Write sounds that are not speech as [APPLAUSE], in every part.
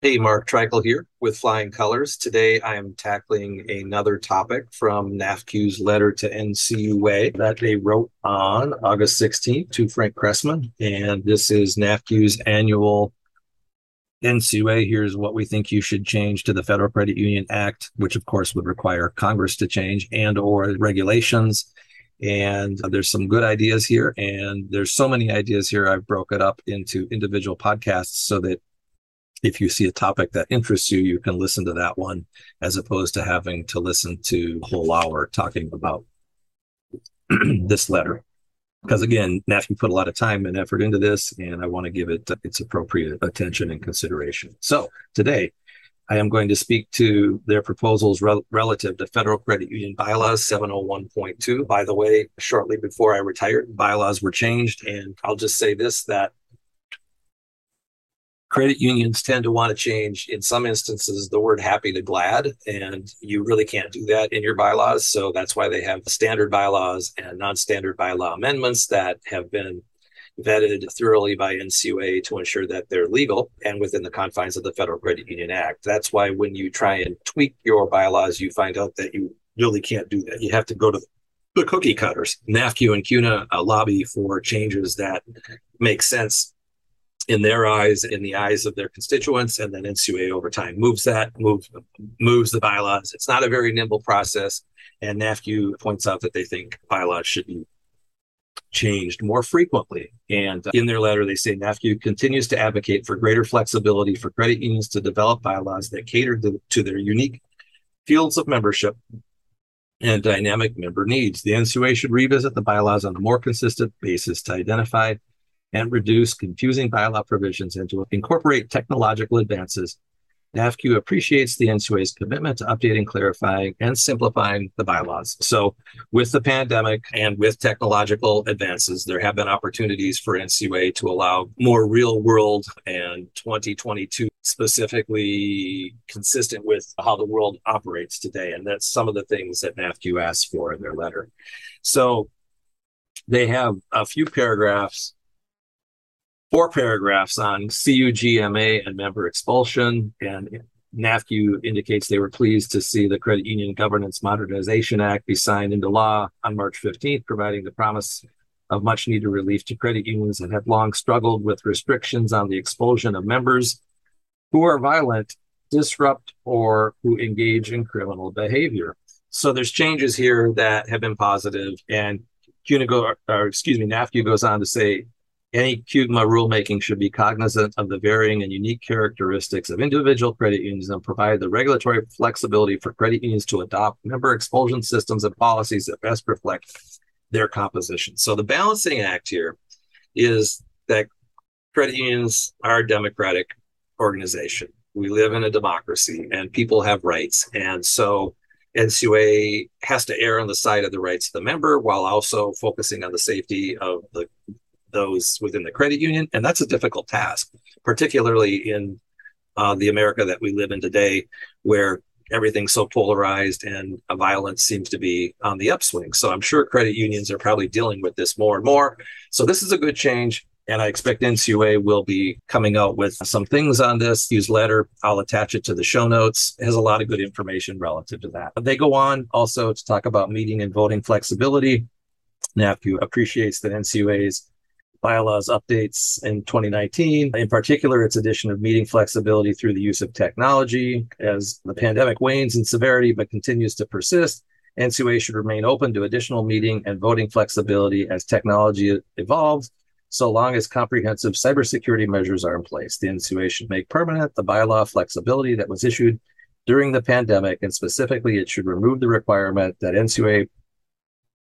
Hey, Mark Treichel here with Flying Colors. Today I am tackling another topic from NAFCU's letter to NCUA that they wrote on August 16th to Frank Kressman. And this is NAFCU's annual NCUA. Here's what we think you should change to the Federal Credit Union Act, which of course would require Congress to change and or regulations. And there's some good ideas here. And there's so many ideas here. I've broke it up into individual podcasts so that if you see a topic that interests you, you can listen to that one as opposed to having to listen to a whole hour talking about [CLEARS THROAT] this letter. Because again, NAFCU put a lot of time and effort into this, and I want to give it its appropriate attention and consideration. So today, I am going to speak to their proposals rel- relative to federal credit union bylaws 701.2. By the way, shortly before I retired, bylaws were changed. And I'll just say this that credit unions tend to want to change in some instances the word happy to glad and you really can't do that in your bylaws so that's why they have standard bylaws and non-standard bylaw amendments that have been vetted thoroughly by NCUA to ensure that they're legal and within the confines of the Federal Credit Union Act. That's why when you try and tweak your bylaws, you find out that you really can't do that. You have to go to the cookie cutters. NAFCU and CUNA lobby for changes that make sense in their eyes, in the eyes of their constituents, and then NCUA over time moves that, moves moves the bylaws. It's not a very nimble process, and NAFCU points out that they think bylaws should be changed more frequently. And uh, in their letter, they say NAFCU continues to advocate for greater flexibility for credit unions to develop bylaws that cater to, to their unique fields of membership and dynamic member needs. The NCUA should revisit the bylaws on a more consistent basis to identify and reduce confusing bylaw provisions and to incorporate technological advances. NAFCU appreciates the NCUA's commitment to updating, clarifying, and simplifying the bylaws. So, with the pandemic and with technological advances, there have been opportunities for NCUA to allow more real world and 2022 specifically consistent with how the world operates today. And that's some of the things that NAFCU asked for in their letter. So, they have a few paragraphs four paragraphs on CUGMA and member expulsion. And NAFCU indicates they were pleased to see the Credit Union Governance Modernization Act be signed into law on March 15th, providing the promise of much needed relief to credit unions that have long struggled with restrictions on the expulsion of members who are violent, disrupt, or who engage in criminal behavior. So there's changes here that have been positive, and CUNA or excuse me, NAFCU goes on to say any CUGMA rulemaking should be cognizant of the varying and unique characteristics of individual credit unions and provide the regulatory flexibility for credit unions to adopt member expulsion systems and policies that best reflect their composition. So the balancing act here is that credit unions are a democratic organization. We live in a democracy and people have rights. And so NCUA has to err on the side of the rights of the member while also focusing on the safety of the those within the credit union. And that's a difficult task, particularly in uh, the America that we live in today, where everything's so polarized and violence seems to be on the upswing. So I'm sure credit unions are probably dealing with this more and more. So this is a good change. And I expect NCUA will be coming out with some things on this. Use letter. I'll attach it to the show notes. It has a lot of good information relative to that. They go on also to talk about meeting and voting flexibility. NAFCU appreciates that NCUA's bylaws updates in 2019. In particular, its addition of meeting flexibility through the use of technology as the pandemic wanes in severity but continues to persist. NCUA should remain open to additional meeting and voting flexibility as technology evolves, so long as comprehensive cybersecurity measures are in place. The NCUA should make permanent the bylaw flexibility that was issued during the pandemic, and specifically, it should remove the requirement that NCUA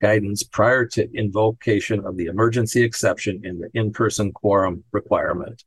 guidance prior to invocation of the emergency exception in the in-person quorum requirement.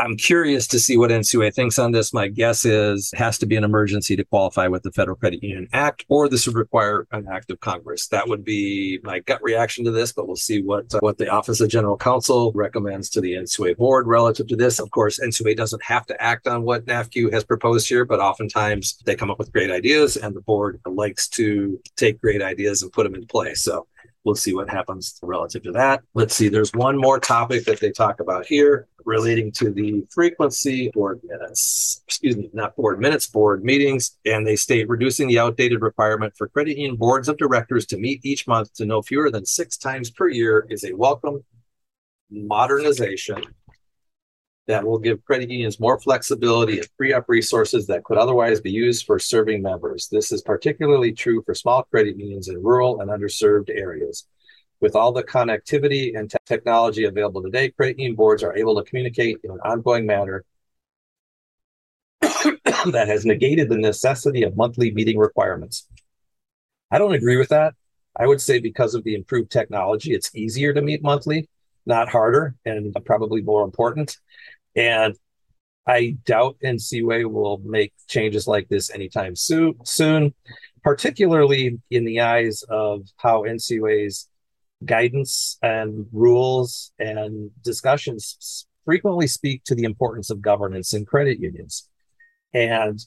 I'm curious to see what NCUA thinks on this. My guess is it has to be an emergency to qualify with the Federal Credit Union Act, or this would require an act of Congress. That would be my gut reaction to this, but we'll see what uh, what the Office of General Counsel recommends to the NCUA board relative to this. Of course, NCUA doesn't have to act on what NAFCU has proposed here, but oftentimes they come up with great ideas, and the board likes to take great ideas and put them in place. So We'll see what happens relative to that. Let's see, there's one more topic that they talk about here relating to the frequency board minutes, excuse me, not board minutes, board meetings. And they state reducing the outdated requirement for credit union boards of directors to meet each month to no fewer than six times per year is a welcome modernization that will give credit unions more flexibility and free up resources that could otherwise be used for serving members. This is particularly true for small credit unions in rural and underserved areas. With all the connectivity and te- technology available today, credit union boards are able to communicate in an ongoing manner [COUGHS] that has negated the necessity of monthly meeting requirements. I don't agree with that. I would say because of the improved technology, it's easier to meet monthly, not harder, and probably more important. And I doubt NCUA will make changes like this anytime soon, soon, particularly in the eyes of how NCUA's guidance and rules and discussions frequently speak to the importance of governance in credit unions. And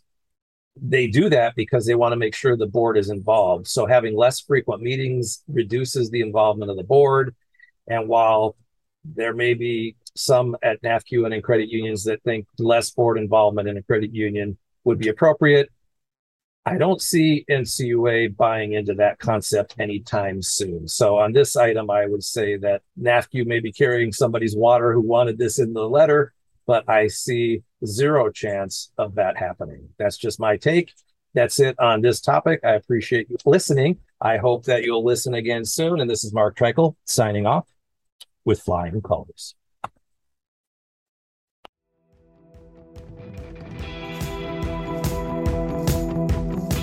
they do that because they want to make sure the board is involved. So having less frequent meetings reduces the involvement of the board. And while there may be some at NAFCU and in credit unions that think less board involvement in a credit union would be appropriate. I don't see NCUA buying into that concept anytime soon. So on this item, I would say that NAFCU may be carrying somebody's water who wanted this in the letter, but I see zero chance of that happening. That's just my take. That's it on this topic. I appreciate you listening. I hope that you'll listen again soon. And this is Mark Treichel signing off with flying colors.